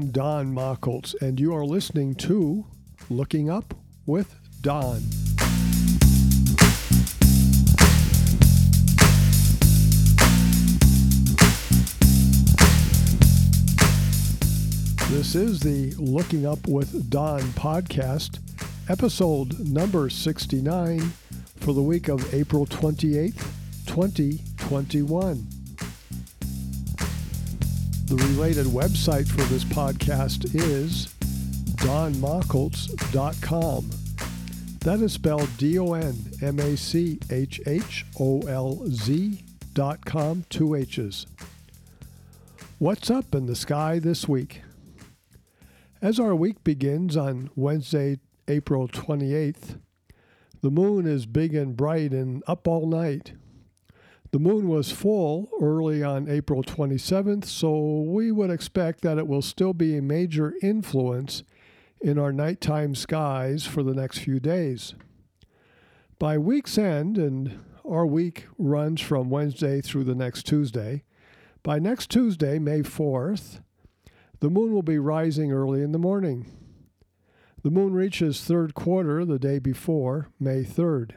I'm Don Machholz, and you are listening to Looking Up with Don. This is the Looking Up with Don podcast, episode number 69 for the week of April 28th, 2021. Related website for this podcast is donmachholz.com. That is spelled D O N M A C H H O L Z dot com, two H's. What's up in the sky this week? As our week begins on Wednesday, April 28th, the moon is big and bright and up all night. The moon was full early on April 27th, so we would expect that it will still be a major influence in our nighttime skies for the next few days. By week's end, and our week runs from Wednesday through the next Tuesday, by next Tuesday, May 4th, the moon will be rising early in the morning. The moon reaches third quarter the day before, May 3rd.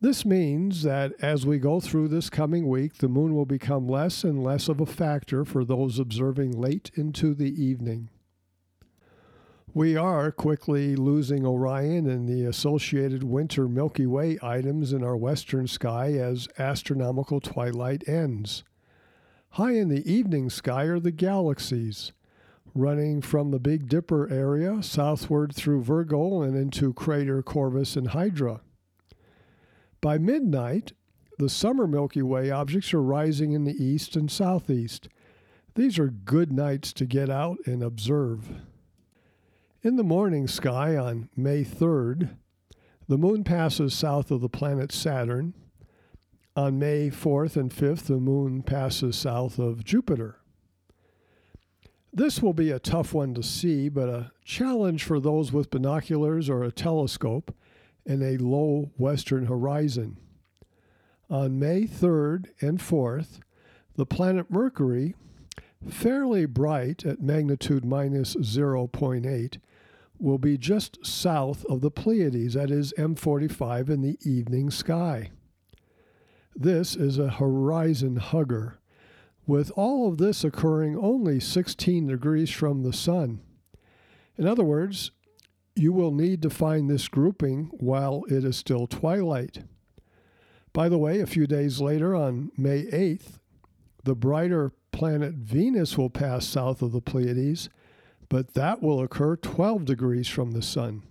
This means that as we go through this coming week, the moon will become less and less of a factor for those observing late into the evening. We are quickly losing Orion and the associated winter Milky Way items in our western sky as astronomical twilight ends. High in the evening sky are the galaxies, running from the Big Dipper area southward through Virgo and into Crater Corvus and Hydra. By midnight, the summer Milky Way objects are rising in the east and southeast. These are good nights to get out and observe. In the morning sky on May 3rd, the moon passes south of the planet Saturn. On May 4th and 5th, the moon passes south of Jupiter. This will be a tough one to see, but a challenge for those with binoculars or a telescope and a low western horizon. On May 3rd and 4th, the planet Mercury, fairly bright at magnitude minus 0.8, will be just south of the Pleiades, that is M45 in the evening sky. This is a horizon hugger, with all of this occurring only 16 degrees from the Sun. In other words, you will need to find this grouping while it is still twilight. By the way, a few days later, on May 8th, the brighter planet Venus will pass south of the Pleiades, but that will occur 12 degrees from the Sun.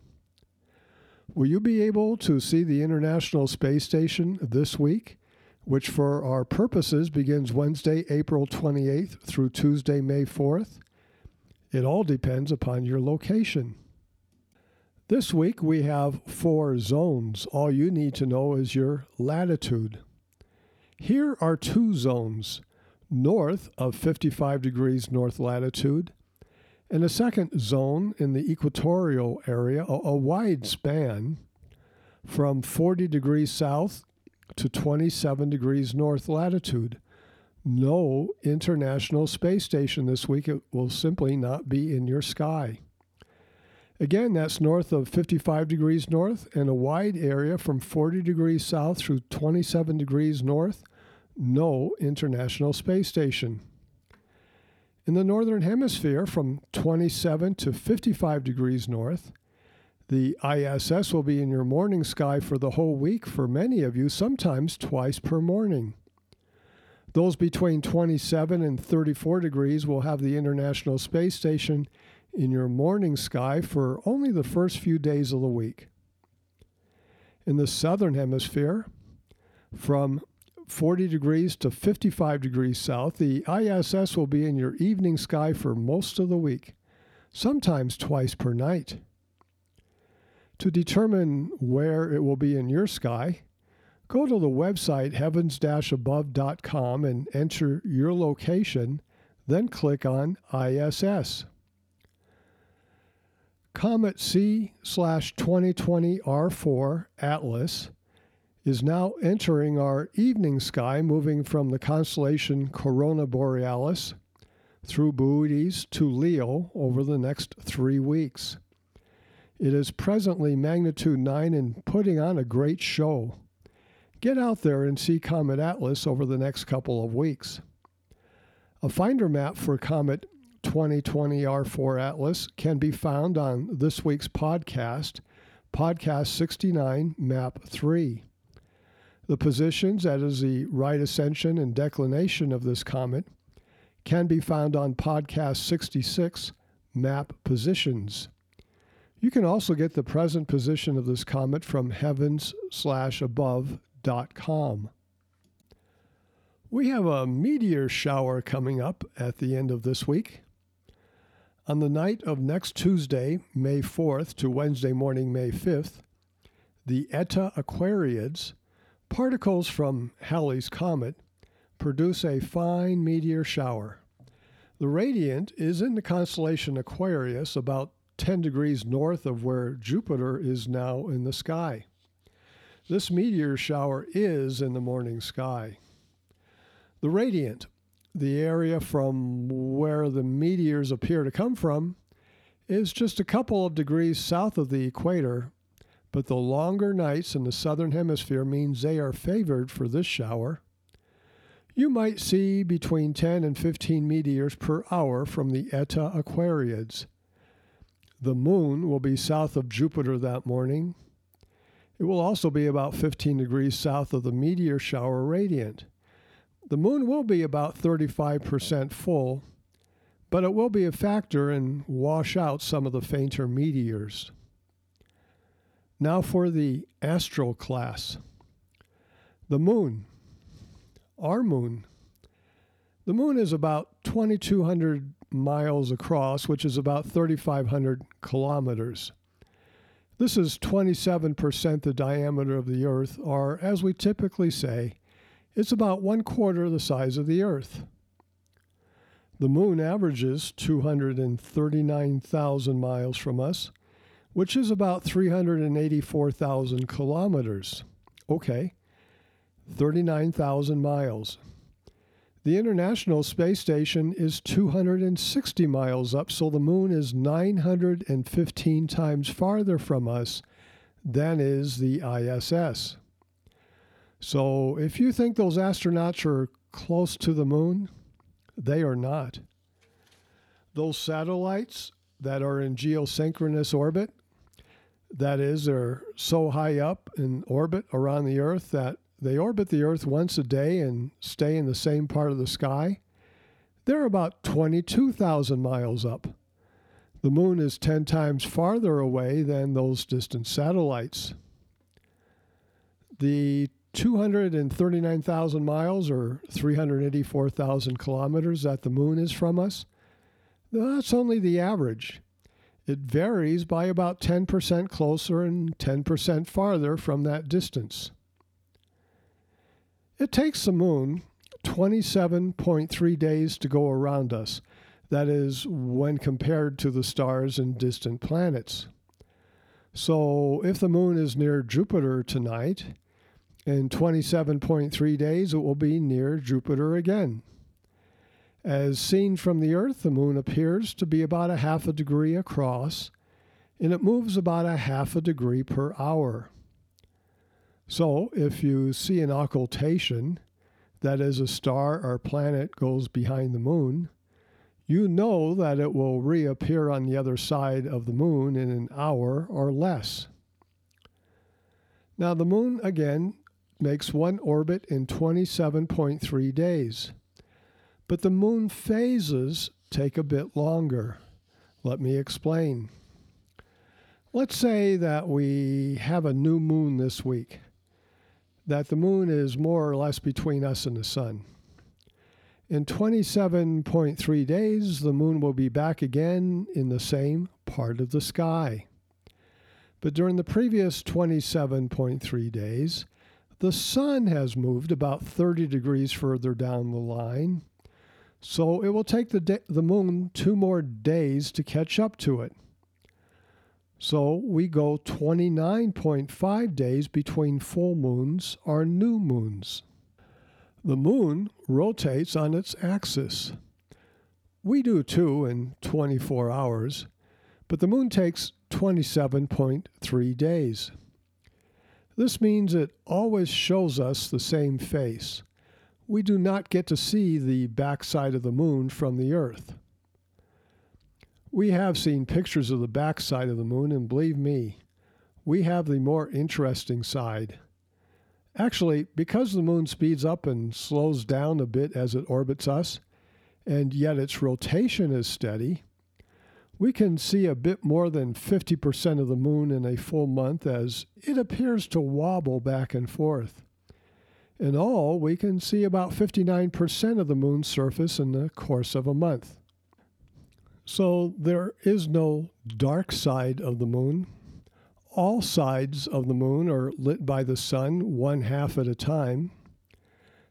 Will you be able to see the International Space Station this week, which for our purposes begins Wednesday, April 28th through Tuesday, May 4th? It all depends upon your location. This week we have four zones. All you need to know is your latitude. Here are two zones north of 55 degrees north latitude, and a second zone in the equatorial area, a, a wide span from 40 degrees south to 27 degrees north latitude. No International Space Station this week. It will simply not be in your sky. Again, that's north of 55 degrees north and a wide area from 40 degrees south through 27 degrees north. No International Space Station. In the Northern Hemisphere, from 27 to 55 degrees north, the ISS will be in your morning sky for the whole week for many of you, sometimes twice per morning. Those between 27 and 34 degrees will have the International Space Station in your morning sky for only the first few days of the week. In the southern hemisphere, from 40 degrees to 55 degrees south, the ISS will be in your evening sky for most of the week, sometimes twice per night. To determine where it will be in your sky, go to the website heavens-above.com and enter your location, then click on ISS. Comet C slash 2020 R4 Atlas is now entering our evening sky, moving from the constellation Corona Borealis through Boötes to Leo over the next three weeks. It is presently magnitude 9 and putting on a great show. Get out there and see Comet Atlas over the next couple of weeks. A finder map for Comet 2020 R4 Atlas can be found on this week's podcast, Podcast 69, Map 3. The positions, that is the right ascension and declination of this comet, can be found on Podcast 66, Map Positions. You can also get the present position of this comet from heavens-above.com. We have a meteor shower coming up at the end of this week. On the night of next Tuesday, May 4th, to Wednesday morning, May 5th, the Eta Aquariids, particles from Halley's Comet, produce a fine meteor shower. The radiant is in the constellation Aquarius, about 10 degrees north of where Jupiter is now in the sky. This meteor shower is in the morning sky. The radiant, the area from where the meteors appear to come from, is just a couple of degrees south of the equator, but the longer nights in the southern hemisphere means they are favored for this shower. You might see between 10 and 15 meteors per hour from the Eta Aquariids. The moon will be south of Jupiter that morning. It will also be about 15 degrees south of the meteor shower radiant. The moon will be about 35% full, but it will be a factor and wash out some of the fainter meteors. Now for the astro class. The moon. Our moon. The moon is about 2,200 miles across, which is about 3,500 kilometers. This is 27% the diameter of the Earth, or as we typically say, it's about one quarter the size of the Earth. The moon averages 239,000 miles from us, which is about 384,000 kilometers. Okay, 39,000 miles. The International Space Station is 260 miles up, so the moon is 915 times farther from us than is the ISS. So if you think those astronauts are close to the moon, they are not. Those satellites that are in geosynchronous orbit, that is, they're so high up in orbit around the Earth that they orbit the Earth once a day and stay in the same part of the sky. They're about 22,000 miles up. The moon is 10 times farther away than those distant satellites. The 239,000 miles or 384,000 kilometers that the moon is from us, that's only the average. It varies by about 10% closer and 10% farther from that distance. It takes the moon 27.3 days to go around us. That is, when compared to the stars and distant planets. So, if the moon is near Jupiter tonight, in 27.3 days it will be near Jupiter again. As seen from the Earth, the moon appears to be about a half a degree across, and it moves about a half a degree per hour. So, if you see an occultation, that is, a star or planet goes behind the moon, you know that it will reappear on the other side of the moon in an hour or less. Now, the moon again makes one orbit in 27.3 days, but the moon phases take a bit longer. Let me explain. Let's say that we have a new moon this week that the moon is more or less between us and the sun. In 27.3 days, the moon will be back again in the same part of the sky. But during the previous 27.3 days, the sun has moved about 30 degrees further down the line, so it will take the, the moon two more days to catch up to it. So we go 29.5 days between full moons or new moons. The moon rotates on its axis. We do too in 24 hours, but the moon takes 27.3 days. This means it always shows us the same face. We do not get to see the backside of the moon from the Earth. We have seen pictures of the backside of the moon, and believe me, we have the more interesting side. Actually, because the moon speeds up and slows down a bit as it orbits us, and yet its rotation is steady, we can see a bit more than 50% of the moon in a full month as it appears to wobble back and forth. In all, we can see about 59% of the moon's surface in the course of a month. So there is no dark side of the moon. All sides of the moon are lit by the sun one half at a time.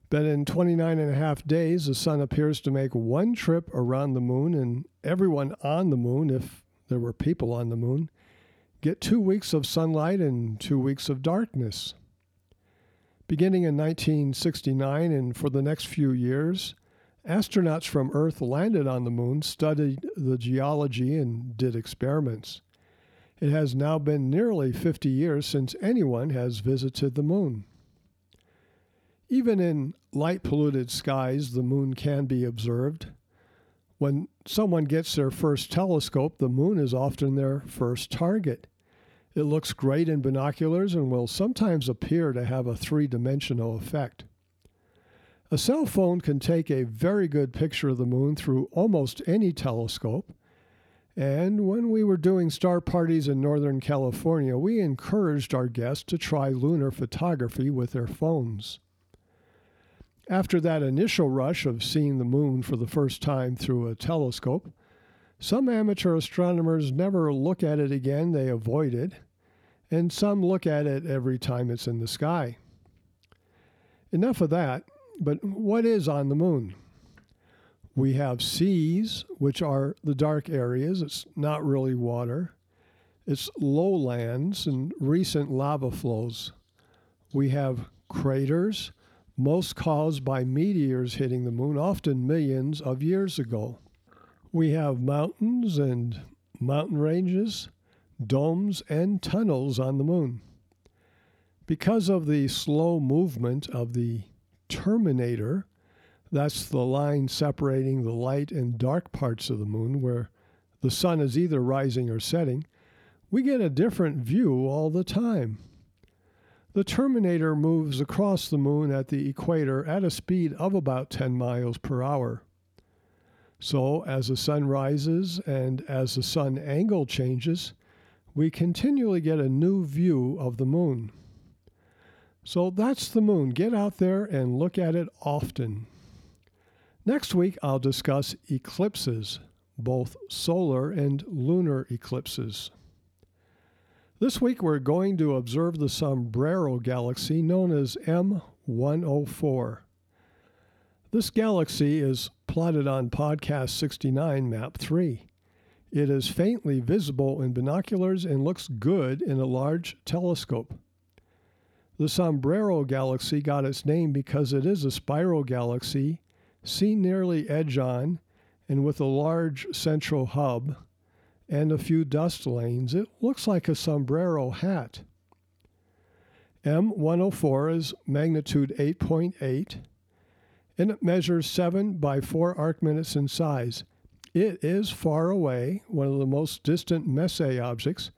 But in 29 and a half days, the sun appears to make one trip around the moon, and everyone on the moon, if there were people on the moon, get two weeks of sunlight and two weeks of darkness. Beginning in 1969 and for the next few years, Astronauts from Earth landed on the moon, studied the geology, and did experiments. It has now been nearly 50 years since anyone has visited the moon. Even in light polluted skies, the moon can be observed. When someone gets their first telescope, the moon is often their first target. It looks great in binoculars and will sometimes appear to have a three dimensional effect. A cell phone can take a very good picture of the moon through almost any telescope. And when we were doing star parties in Northern California, we encouraged our guests to try lunar photography with their phones. After that initial rush of seeing the moon for the first time through a telescope, some amateur astronomers never look at it again, they avoid it, and some look at it every time it's in the sky. Enough of that. But what is on the moon? We have seas, which are the dark areas. It's not really water. It's lowlands and recent lava flows. We have craters, most caused by meteors hitting the moon, often millions of years ago. We have mountains and mountain ranges, domes, and tunnels on the moon. Because of the slow movement of the terminator. That's the line separating the light and dark parts of the moon where the sun is either rising or setting. We get a different view all the time. The terminator moves across the moon at the equator at a speed of about 10 miles per hour. So, as the sun rises and as the sun angle changes, we continually get a new view of the moon. So that's the moon. Get out there and look at it often. Next week, I'll discuss eclipses, both solar and lunar eclipses. This week, we're going to observe the Sombrero Galaxy known as M104. This galaxy is plotted on Podcast 69, Map 3. It is faintly visible in binoculars and looks good in a large telescope. The Sombrero Galaxy got its name because it is a spiral galaxy seen nearly edge on and with a large central hub and a few dust lanes. It looks like a sombrero hat. M104 is magnitude 8.8 and it measures 7 by 4 arc minutes in size. It is far away, one of the most distant Messier objects,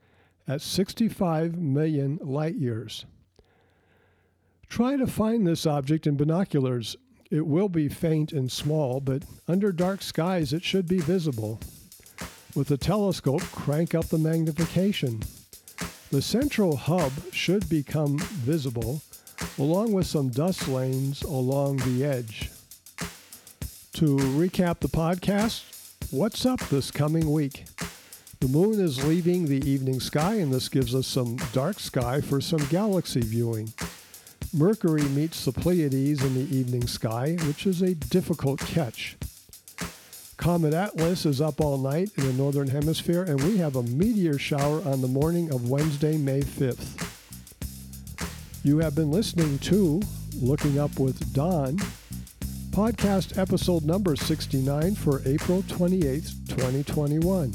at 65 million light years. Try to find this object in binoculars. It will be faint and small, but under dark skies it should be visible. With the telescope, crank up the magnification. The central hub should become visible, along with some dust lanes along the edge. To recap the podcast, what's up this coming week? The moon is leaving the evening sky, and this gives us some dark sky for some galaxy viewing. Mercury meets the Pleiades in the evening sky, which is a difficult catch. Comet Atlas is up all night in the northern hemisphere, and we have a meteor shower on the morning of Wednesday, May 5th. You have been listening to Looking Up with Don, podcast episode number 69 for April 28th, 2021.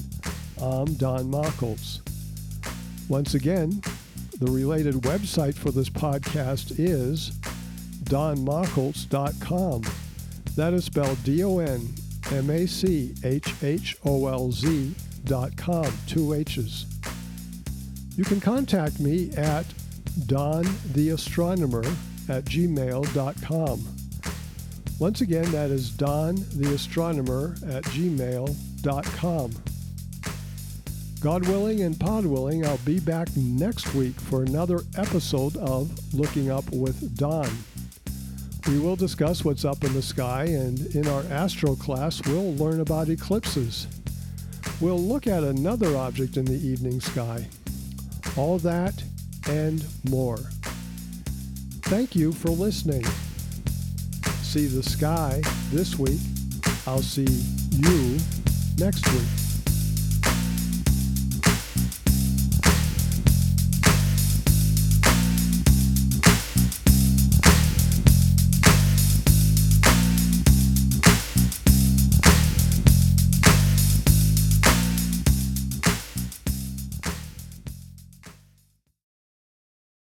I'm Don Machholz. Once again, the related website for this podcast is donmachholz.com. That is spelled D O N M A C H H O L Z dot com, two H's. You can contact me at dontheastronomer at gmail.com. Once again, that is dontheastronomer at gmail.com. God willing and pod willing, I'll be back next week for another episode of Looking Up with Don. We will discuss what's up in the sky, and in our astro class, we'll learn about eclipses. We'll look at another object in the evening sky. All that and more. Thank you for listening. See the sky this week. I'll see you next week.